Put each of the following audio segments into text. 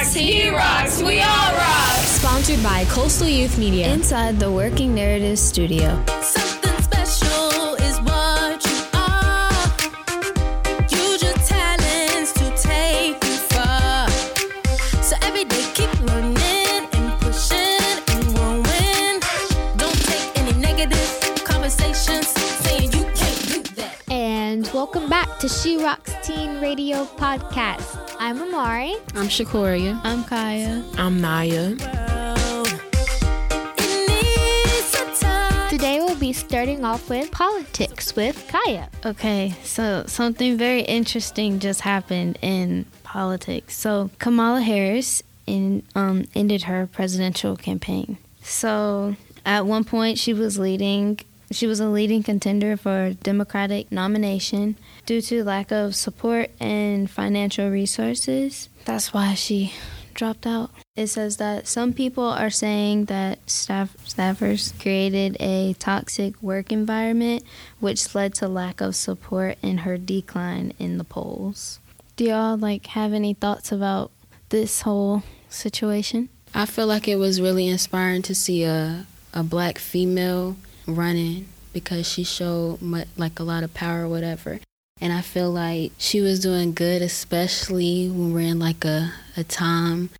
rocks, he rocks, we all rock. Sponsored by Coastal Youth Media. Inside the Working Narrative Studio. Something special is what you are. Use your talents to take you far. So every day keep learning and pushing and growing. Don't take any negative conversations saying you can't do that. And welcome back to She Rocks Teen Radio Podcast. I'm Amari. I'm Shakoria. I'm Kaya. I'm Naya. It needs a time. Today we'll be starting off with politics with Kaya. Okay, so something very interesting just happened in politics. So Kamala Harris in, um, ended her presidential campaign. So at one point she was leading. She was a leading contender for Democratic nomination due to lack of support and financial resources. That's why she dropped out. It says that some people are saying that staff staffers created a toxic work environment which led to lack of support and her decline in the polls. Do y'all like have any thoughts about this whole situation? I feel like it was really inspiring to see a a black female running because she showed mu like a lot of power or whatever. And I feel like she was doing good, especially when we're in like a, a time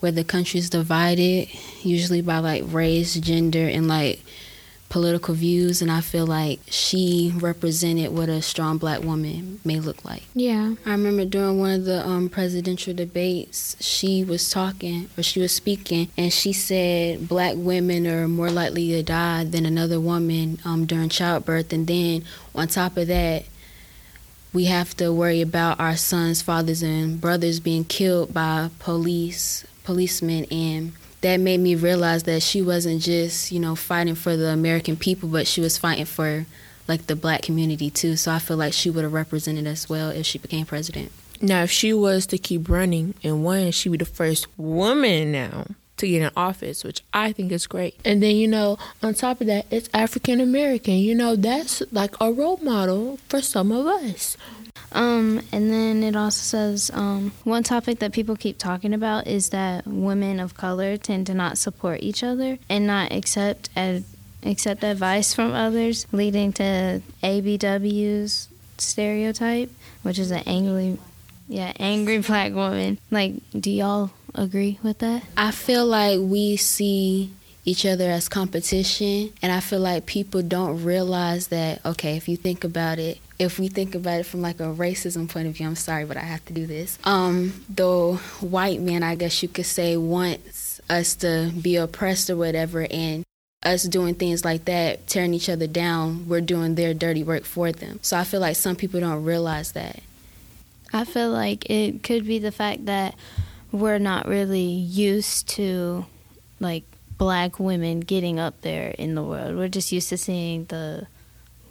where the country's divided, usually by like race, gender, and like political views. And I feel like she represented what a strong black woman may look like. Yeah. I remember during one of the um, presidential debates, she was talking or she was speaking, and she said black women are more likely to die than another woman um, during childbirth. And then on top of that, we have to worry about our sons, fathers, and brothers being killed by police, policemen, and that made me realize that she wasn't just you know fighting for the American people, but she was fighting for like the black community too. So I feel like she would have represented us well if she became president. Now, if she was to keep running and won, she'd be the first woman now to get in office, which I think is great. And then, you know, on top of that, it's African American. You know, that's like a role model for some of us. Um, and then it also says um, one topic that people keep talking about is that women of color tend to not support each other and not accept ad- accept advice from others, leading to ABW's stereotype, which is an angry, yeah, angry black woman. Like, do y'all agree with that? I feel like we see each other as competition and I feel like people don't realize that okay, if you think about it, if we think about it from like a racism point of view, I'm sorry, but I have to do this. Um, the white man, I guess you could say, wants us to be oppressed or whatever, and us doing things like that, tearing each other down, we're doing their dirty work for them. So I feel like some people don't realize that. I feel like it could be the fact that we're not really used to like black women getting up there in the world. We're just used to seeing the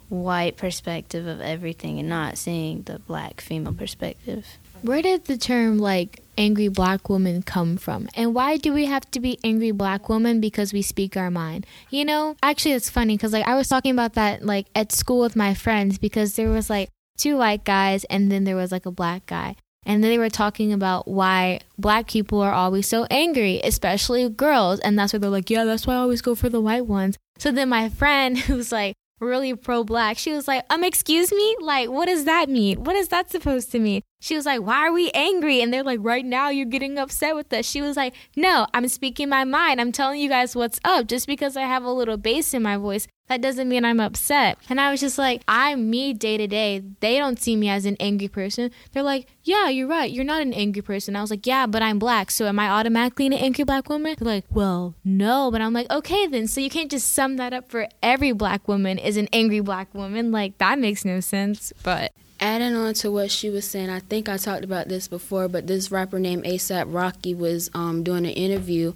white perspective of everything and not seeing the black female perspective. Where did the term like angry black woman come from? And why do we have to be angry black woman because we speak our mind? You know, actually it's funny cuz like I was talking about that like at school with my friends because there was like two white guys and then there was like a black guy. And then they were talking about why black people are always so angry, especially girls. And that's why they're like, yeah, that's why I always go for the white ones. So then my friend who's like really pro black, she was like, um, excuse me? Like, what does that mean? What is that supposed to mean? She was like, why are we angry? And they're like, right now you're getting upset with us. She was like, no, I'm speaking my mind. I'm telling you guys what's up. Just because I have a little bass in my voice, that doesn't mean I'm upset. And I was just like, I'm me day to day. They don't see me as an angry person. They're like, yeah, you're right. You're not an angry person. I was like, yeah, but I'm black. So am I automatically an angry black woman? They're like, well, no. But I'm like, okay, then. So you can't just sum that up for every black woman is an angry black woman. Like, that makes no sense. But Adding on to what she was saying, I think I talked about this before, but this rapper named ASAP Rocky was um, doing an interview,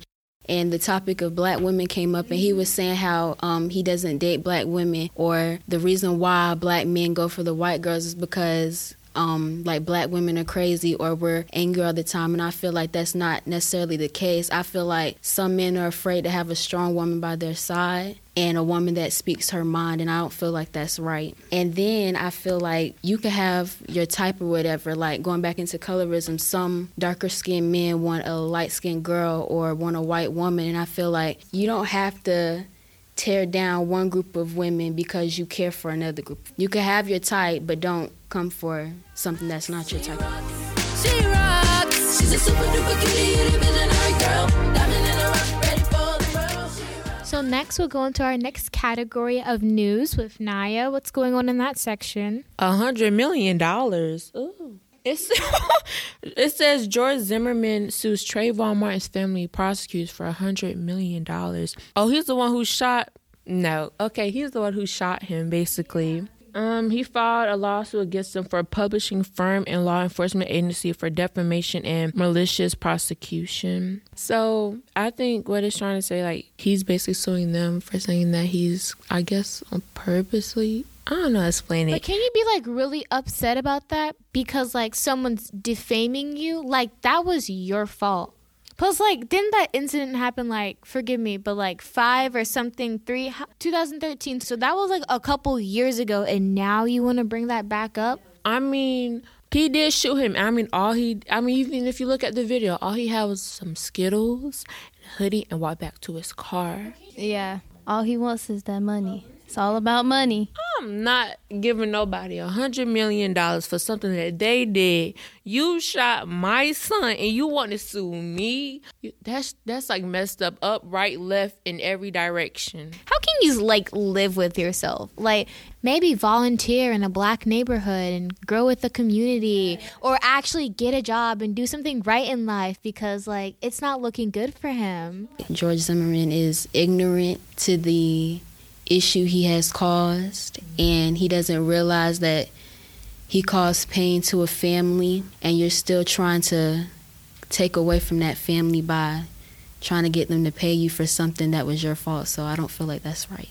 and the topic of black women came up, and he was saying how um, he doesn't date black women, or the reason why black men go for the white girls is because um, like black women are crazy or we're angry all the time. And I feel like that's not necessarily the case. I feel like some men are afraid to have a strong woman by their side and a woman that speaks her mind and I don't feel like that's right. And then I feel like you can have your type or whatever, like going back into colorism, some darker skinned men want a light skinned girl or want a white woman and I feel like you don't have to tear down one group of women because you care for another group. You can have your type but don't come for something that's not your type. She rocks. She's a super duper cutie, you the visionary girl. Diamond in the rough, ready for the world. She rocks. So next we'll go into our next category of news with Naya. What's going on in that section? A hundred million dollars. Ooh. It's, it says George Zimmerman sues Trayvon Martin's family prosecutes for a hundred million dollars. Oh, he's the one who shot. No, okay, he's the one who shot him. Basically, um, he filed a lawsuit against them for a publishing firm and law enforcement agency for defamation and malicious prosecution. So I think what it's trying to say, like, he's basically suing them for saying that he's, I guess, purposely. I don't know how to explain But it. can you be like really upset about that because like someone's defaming you? Like that was your fault. Plus, like, didn't that incident happen like, forgive me, but like five or something, three, 2013? So that was like a couple years ago, and now you want to bring that back up? I mean, he did shoot him. I mean, all he, I mean, even if you look at the video, all he had was some Skittles, a hoodie, and walked back to his car. Yeah. All he wants is that money. It's all about money. I'm not giving nobody a hundred million dollars for something that they did. You shot my son and you want to sue me? That's that's like messed up, up, right, left, in every direction. How can you like live with yourself? Like maybe volunteer in a black neighborhood and grow with the community or actually get a job and do something right in life because like it's not looking good for him. George Zimmerman is ignorant to the issue he has caused, and he doesn't realize that he caused pain to a family, and you're still trying to take away from that family by trying to get them to pay you for something that was your fault. So I don't feel like that's right.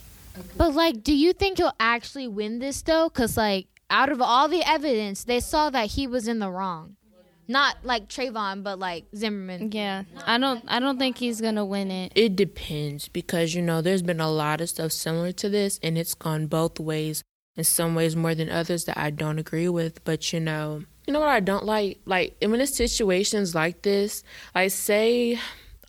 But like do you think he'll actually win this though cuz like out of all the evidence they saw that he was in the wrong. Not like Trayvon but like Zimmerman. Yeah. I don't I don't think he's gonna win it. It depends because you know there's been a lot of stuff similar to this, and it's gone both ways. In some ways more than others that I don't agree with, but you know, you know what I don't like? Like when it's situations like this, like say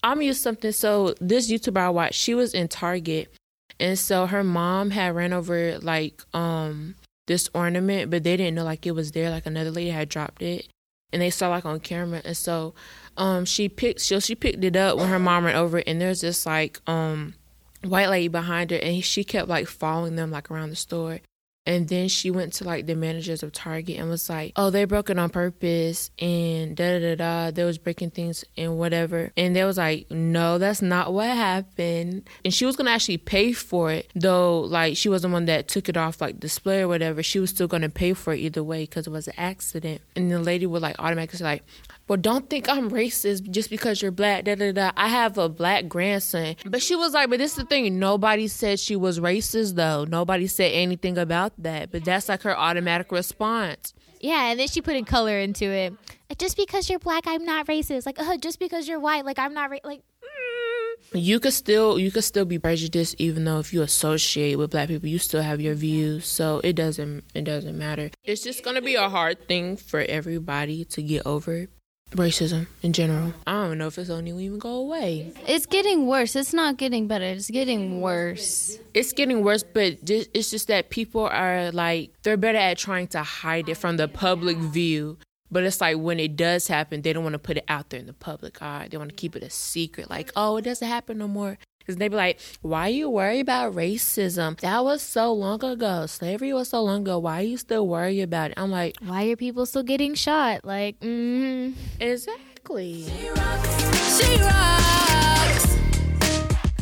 I'm used something. So this YouTuber I watched, she was in Target, and so her mom had ran over like um this ornament, but they didn't know like it was there. Like another lady had dropped it, and they saw like on camera, and so um she picked so she picked it up when her mom ran over, it, and there's this like um white lady behind her, and she kept like following them like around the store. And then she went to like the managers of Target and was like, "Oh, they broke it on purpose and da da da. They was breaking things and whatever." And they was like, "No, that's not what happened." And she was gonna actually pay for it, though. Like she was the one that took it off like display or whatever. She was still gonna pay for it either way because it was an accident. And the lady would like automatically like, well, don't think I'm racist just because you're black. Da da da. I have a black grandson, but she was like, but this is the thing. Nobody said she was racist though. Nobody said anything about that. But that's like her automatic response. Yeah, and then she put in color into it. Just because you're black, I'm not racist. Like, uh, just because you're white, like I'm not ra- like. mm. You could still you could still be prejudiced even though if you associate with black people, you still have your views. So it doesn't it doesn't matter. It's just gonna be a hard thing for everybody to get over racism in general. I don't know if it's only will even go away. It's getting worse. It's not getting better. It's getting worse. it's getting worse, but it's just that people are like they're better at trying to hide it from the public view. But it's like when it does happen, they don't want to put it out there in the public eye. They want to keep it a secret. Like, oh, it doesn't happen no more. Because they be like, why you worry about racism? That was so long ago. Slavery was so long ago. Why you still worry about it? I'm like, Why are people still getting shot? Like, mm. exactly. She rocks.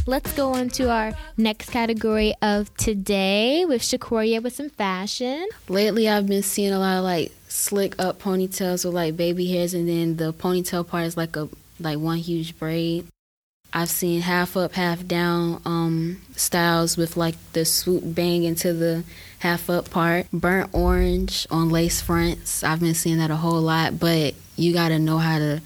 let's go on to our next category of today with Shakoria with some fashion. Lately, I've been seeing a lot of like slick up ponytails with like baby hairs, and then the ponytail part is like a like one huge braid. I've seen half up, half down um, styles with like the swoop bang into the half up part. Burnt orange on lace fronts. I've been seeing that a whole lot, but you got to know how to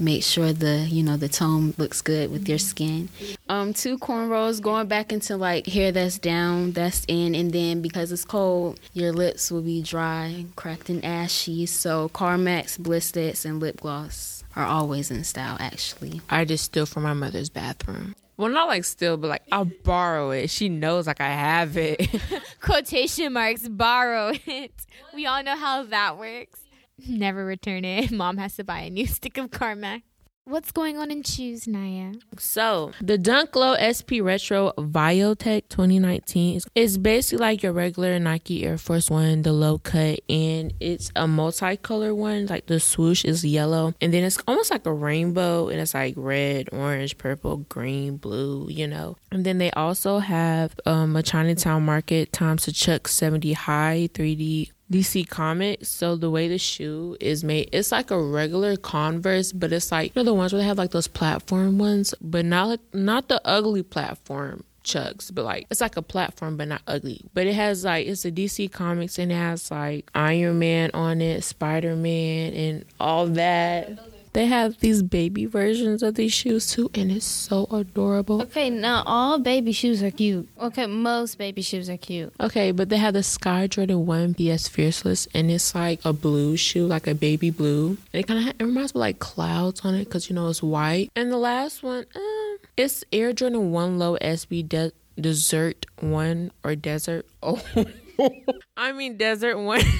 make sure the you know the tone looks good with your skin. Um, two cornrows going back into like hair that's down, that's in, and then because it's cold, your lips will be dry, cracked, and ashy. So Carmex Blistex, and lip gloss are always in style. Actually, I just steal from my mother's bathroom. Well, not like steal, but like I'll borrow it. She knows like I have it. Quotation marks, borrow it. We all know how that works. Never return it. Mom has to buy a new stick of Carmex. What's going on in shoes, Naya? So the Dunk Low SP Retro Viotech 2019 is, is basically like your regular Nike Air Force One, the low cut, and it's a multicolor one. Like the swoosh is yellow, and then it's almost like a rainbow, and it's like red, orange, purple, green, blue, you know. And then they also have um, a Chinatown Market times the Chuck 70 High 3D DC Comics. So the way the shoe is made, it's like a regular Converse, but it's like you know the ones where they have like those platform ones, but not like not the ugly platform chucks, but like it's like a platform, but not ugly. But it has like it's a DC Comics and it has like Iron Man on it, Spider Man, and all that. They have these baby versions of these shoes too, and it's so adorable. Okay, now all baby shoes are cute. Okay, most baby shoes are cute. Okay, but they have the Sky Jordan 1 PS Fearless, and it's like a blue shoe, like a baby blue. And it kind of ha- it reminds me of like clouds on it because you know it's white. And the last one, uh, it's Air Jordan 1 Low SB De- Desert 1 or Desert. Oh, I mean Desert 1.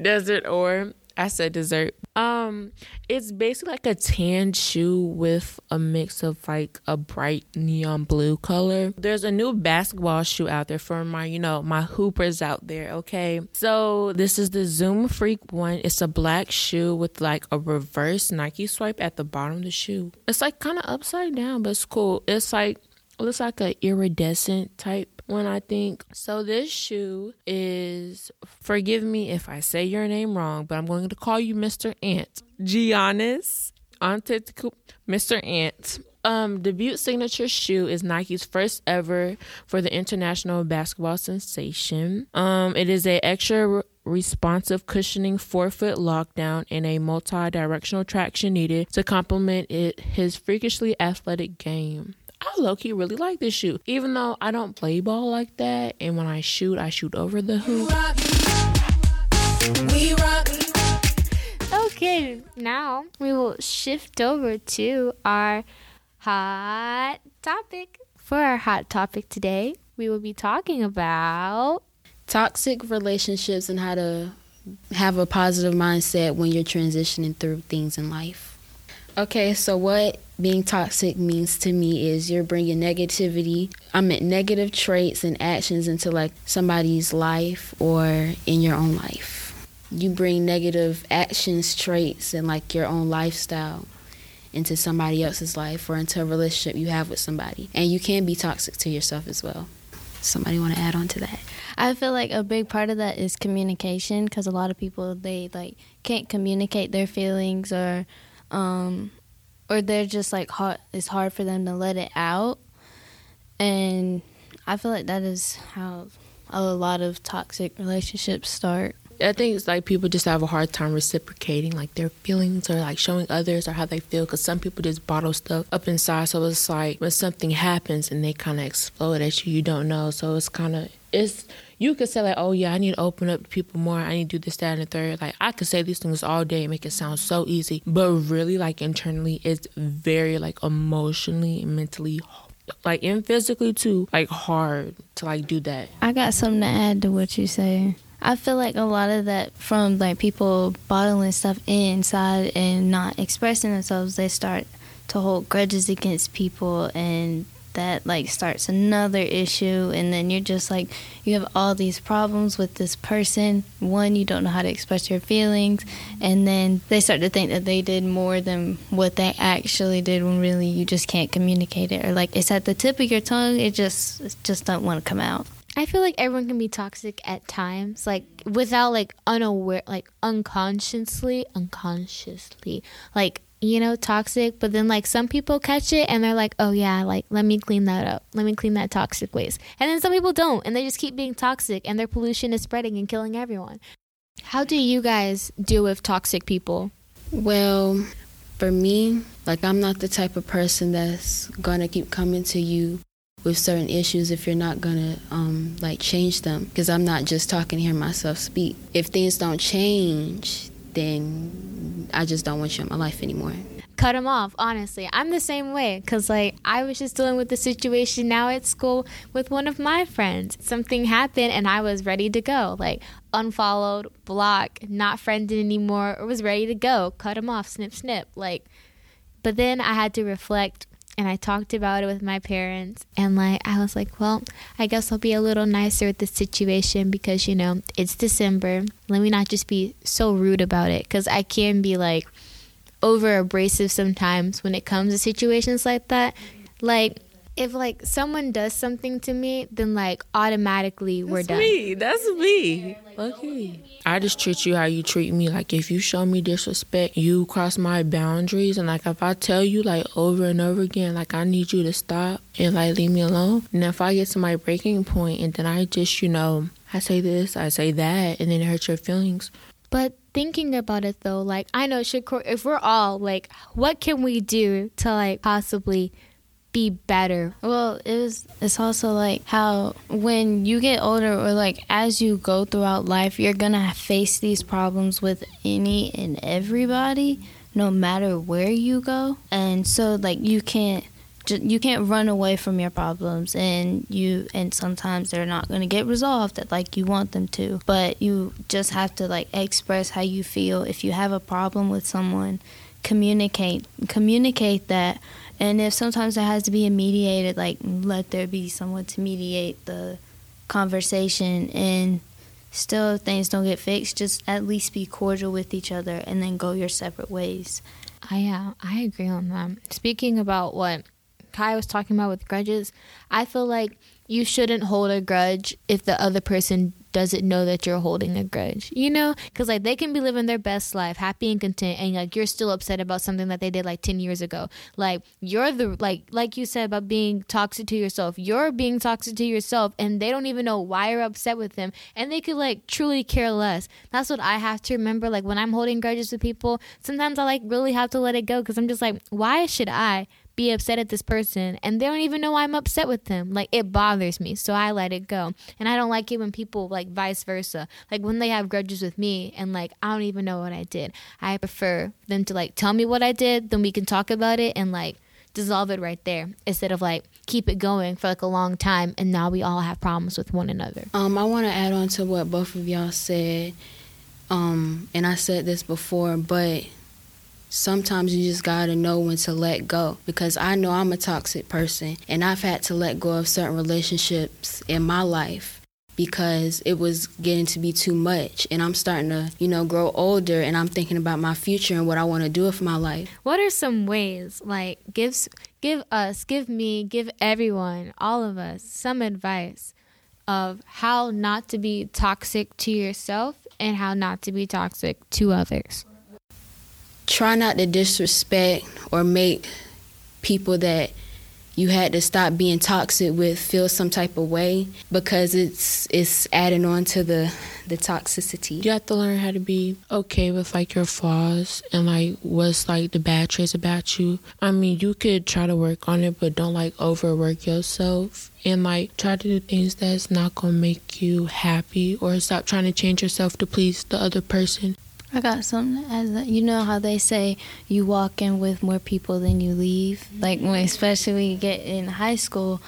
desert or I said dessert. Um, it's basically like a tan shoe with a mix of like a bright neon blue color. There's a new basketball shoe out there for my, you know, my hoopers out there, okay? So this is the Zoom Freak one. It's a black shoe with like a reverse Nike swipe at the bottom of the shoe. It's like kind of upside down, but it's cool. It's like it looks like a iridescent type one, I think. So this shoe is forgive me if I say your name wrong, but I'm going to call you Mr. Ant. Giannis Antetokounmpo, Mr. Ant. Um, debut signature shoe is Nike's first ever for the international basketball sensation. Um, it is a extra re- responsive cushioning forefoot lockdown and a multi-directional traction needed to complement it his freakishly athletic game. I low key really like this shoe, even though I don't play ball like that. And when I shoot, I shoot over the hoop. We rock. Okay, now we will shift over to our hot topic. For our hot topic today, we will be talking about toxic relationships and how to have a positive mindset when you're transitioning through things in life. Okay, so what being toxic means to me is you're bringing negativity, I meant negative traits and actions into like somebody's life or in your own life. You bring negative actions, traits, and like your own lifestyle into somebody else's life or into a relationship you have with somebody. And you can be toxic to yourself as well. Somebody want to add on to that? I feel like a big part of that is communication because a lot of people they like can't communicate their feelings or um or they're just like hard it's hard for them to let it out and I feel like that is how a lot of toxic relationships start. I think it's like people just have a hard time reciprocating like their feelings or like showing others or how they feel because some people just bottle stuff up inside. So it's like when something happens and they kind of explode at you, you don't know. So it's kind of it's you could say like, oh yeah, I need to open up to people more. I need to do this, that, and the third. Like I could say these things all day and make it sound so easy, but really like internally, it's very like emotionally, and mentally. Like and physically too, like hard to like do that. I got something to add to what you say. I feel like a lot of that from like people bottling stuff inside and not expressing themselves, they start to hold grudges against people and that like starts another issue. And then you're just like you have all these problems with this person. One you don't know how to express your feelings. And then they start to think that they did more than what they actually did when really you just can't communicate it. Or like it's at the tip of your tongue. It just it just don't want to come out I feel like everyone can be toxic at times, like without like unaware, like unconsciously, unconsciously, like you know, toxic, but then like some people catch it and they're like, oh yeah, like let me clean that up. Let me clean that toxic waste. And then some people don't and they just keep being toxic and their pollution is spreading and killing everyone. How do you guys deal with toxic people? Well, for me, like I'm not the type of person that's gonna keep coming to you with certain issues if you're not gonna um, like change them. Because I'm not just talking to hear myself speak. If things don't change, then I just don't want you in my life anymore. cut them off honestly i'm the same way because like i was just dealing with the situation now at school with one of my friends something happened and i was ready to go like unfollowed block not friended anymore or was ready to go cut him off snip snip like but then i had to reflect and i talked about it with my parents and like i was like well i guess i'll be a little nicer with the situation because you know it's december let me not just be so rude about it because i can be like over abrasive sometimes when it comes to situations like that. Like if like someone does something to me, then like automatically we're done. That's me. That's me. Okay. I just treat you how you treat me. Like if you show me disrespect, you cross my boundaries, and like if I tell you like over and over again, like I need you to stop and like leave me alone. And if I get to my breaking point, and then I just you know I say this, I say that, and then it hurts your feelings. But thinking about it though, like I know Shakur, if we're all like, what can we do to like possibly be better? Well, it was, it's also like how when you get older or like as you go throughout life, you're gonna face these problems with any and everybody, no matter where you go. And so like you can't you can't run away from your problems and you and sometimes they're not going to get resolved that like you want them to but you just have to like express how you feel if you have a problem with someone communicate communicate that and if sometimes there has to be a mediated like let there be someone to mediate the conversation and still things don't get fixed just at least be cordial with each other and then go your separate ways I uh, I agree on that. Speaking about what Kai was talking about with grudges, I feel like you shouldn't hold a grudge if the other person doesn't know that you're holding a grudge. You know, because like they can be living their best life, happy and content, and like you're still upset about something that they did like ten years ago. Like you're the like like you said about being toxic to yourself. You're being toxic to yourself, and they don't even know why you're upset with them, and they could like truly care less. That's what I have to remember. Like when I'm holding grudges with people, sometimes I like really have to let it go because I'm just like, why should I? Be upset at this person and they don't even know I'm upset with them. Like it bothers me, so I let it go. And I don't like it when people like vice versa. Like when they have grudges with me and like I don't even know what I did. I prefer them to like tell me what I did, then we can talk about it and like dissolve it right there instead of like keep it going for like a long time and now we all have problems with one another. Um, I want to add on to what both of y'all said. Um, and I said this before, but sometimes you just gotta know when to let go because I know I'm a toxic person and I've had to let go of certain relationships in my life because it was getting to be too much and I'm starting to, you know, grow older and I'm thinking about my future and what I want to do with my life. What are some ways like gives give us, give me, give everyone, all of us some advice of how not to be toxic to yourself and how not to be toxic to others? Try not to disrespect or make people that you had to stop being toxic with feel some type of way because it's it's adding on to the the toxicity. You have to learn how to be okay with like your flaws and like what's like the bad traits about you. I mean, you could try to work on it, but don't like overwork yourself and like try to do things that's not gonna make you happy or stop trying to change yourself to please the other person. I got something as you know how they say you walk in with more people than you leave. Like when, mm-hmm. especially when you get in high school,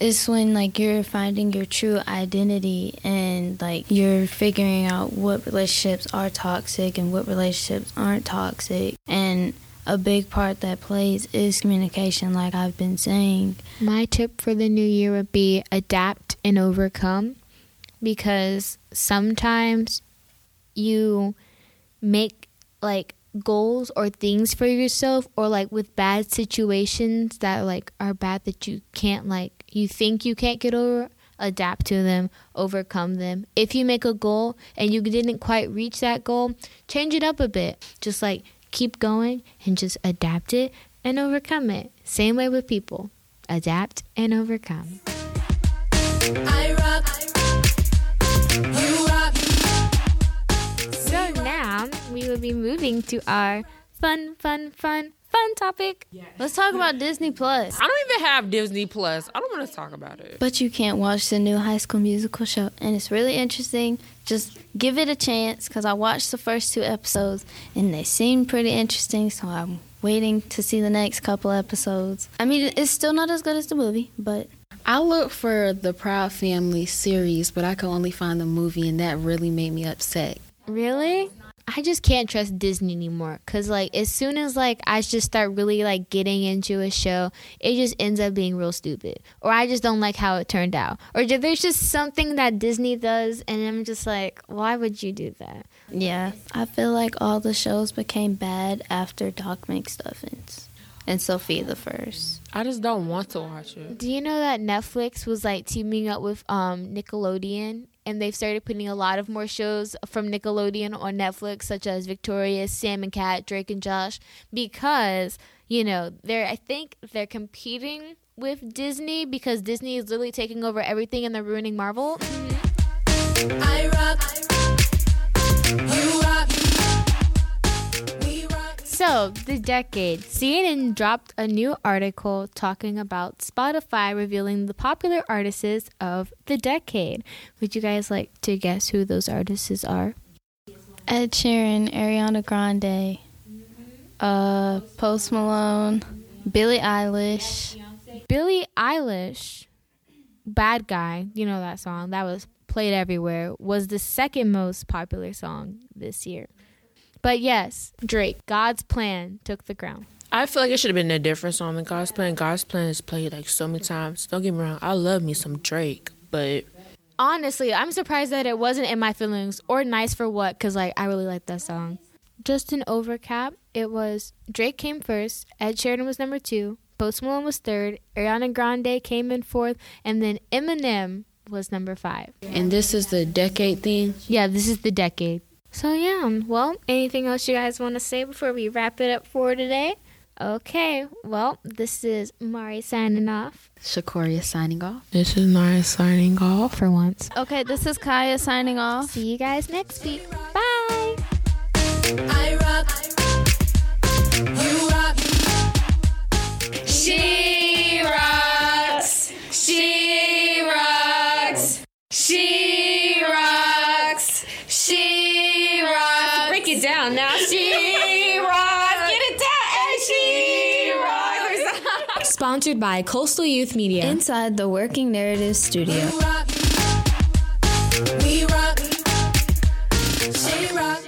it's when like you're finding your true identity and like you're figuring out what relationships are toxic and what relationships aren't toxic. And a big part that plays is communication, like I've been saying. My tip for the new year would be adapt and overcome because sometimes you make like goals or things for yourself or like with bad situations that like are bad that you can't like you think you can't get over adapt to them overcome them if you make a goal and you didn't quite reach that goal change it up a bit just like keep going and just adapt it and overcome it. Same way with people. Adapt and overcome. I will be moving to our fun, fun, fun, fun topic. Let's talk about Disney Plus. I don't even have Disney Plus. I don't want to talk about it. But you can't watch the new High School Musical show, and it's really interesting. Just give it a chance because I watched the first two episodes and they seem pretty interesting. So I'm waiting to see the next couple episodes. I mean, it's still not as good as the movie, but I looked for the Proud Family series, but I could only find the movie, and that really made me upset. Really? I just can't trust Disney anymore cuz like as soon as like I just start really like getting into a show, it just ends up being real stupid. Or I just don't like how it turned out. Or there's just something that Disney does and I'm just like, why would you do that? yeah, I feel like all the shows became bad after Doc McStuffins and Sofia the First. I just don't want to watch it. Do you know that Netflix was like teaming up with um Nickelodeon and they've started putting a lot of more shows from Nickelodeon on Netflix such as Victorious, Sam and Cat, Drake and Josh because, you know, they're I think they're competing with Disney because Disney is literally taking over everything and they're ruining Marvel. I rock. You So, the decade. CNN dropped a new article talking about Spotify revealing the popular artists of the decade. Would you guys like to guess who those artists are? Ed Sheeran, Ariana Grande, uh, Post Malone, Billie Eilish. Billie Eilish, Bad Guy, you know that song, that was played everywhere, was the second most popular song this year. But yes, Drake, God's Plan took the crown. I feel like it should have been a different song than God's Plan. God's Plan is played like so many times. Don't get me wrong, I love me some Drake, but Honestly, I'm surprised that it wasn't in my feelings or nice for what because like I really like that song. Just an overcap. It was Drake came first, Ed Sheeran was number two, Post Malone was third, Ariana Grande came in fourth, and then Eminem was number five. And this is the decade thing. Yeah, this is the decade. So yeah, well, anything else you guys want to say before we wrap it up for today? Okay, well, this is Mari signing off Shakoria signing off. this is nice signing off. for once. Okay, this is Kaya signing off. See you guys next week. Bye. Down now. She rocks. Get it down. And she rocks. Sponsored by Coastal Youth Media. Inside the Working Narrative Studio. You rock. We rock. She rock.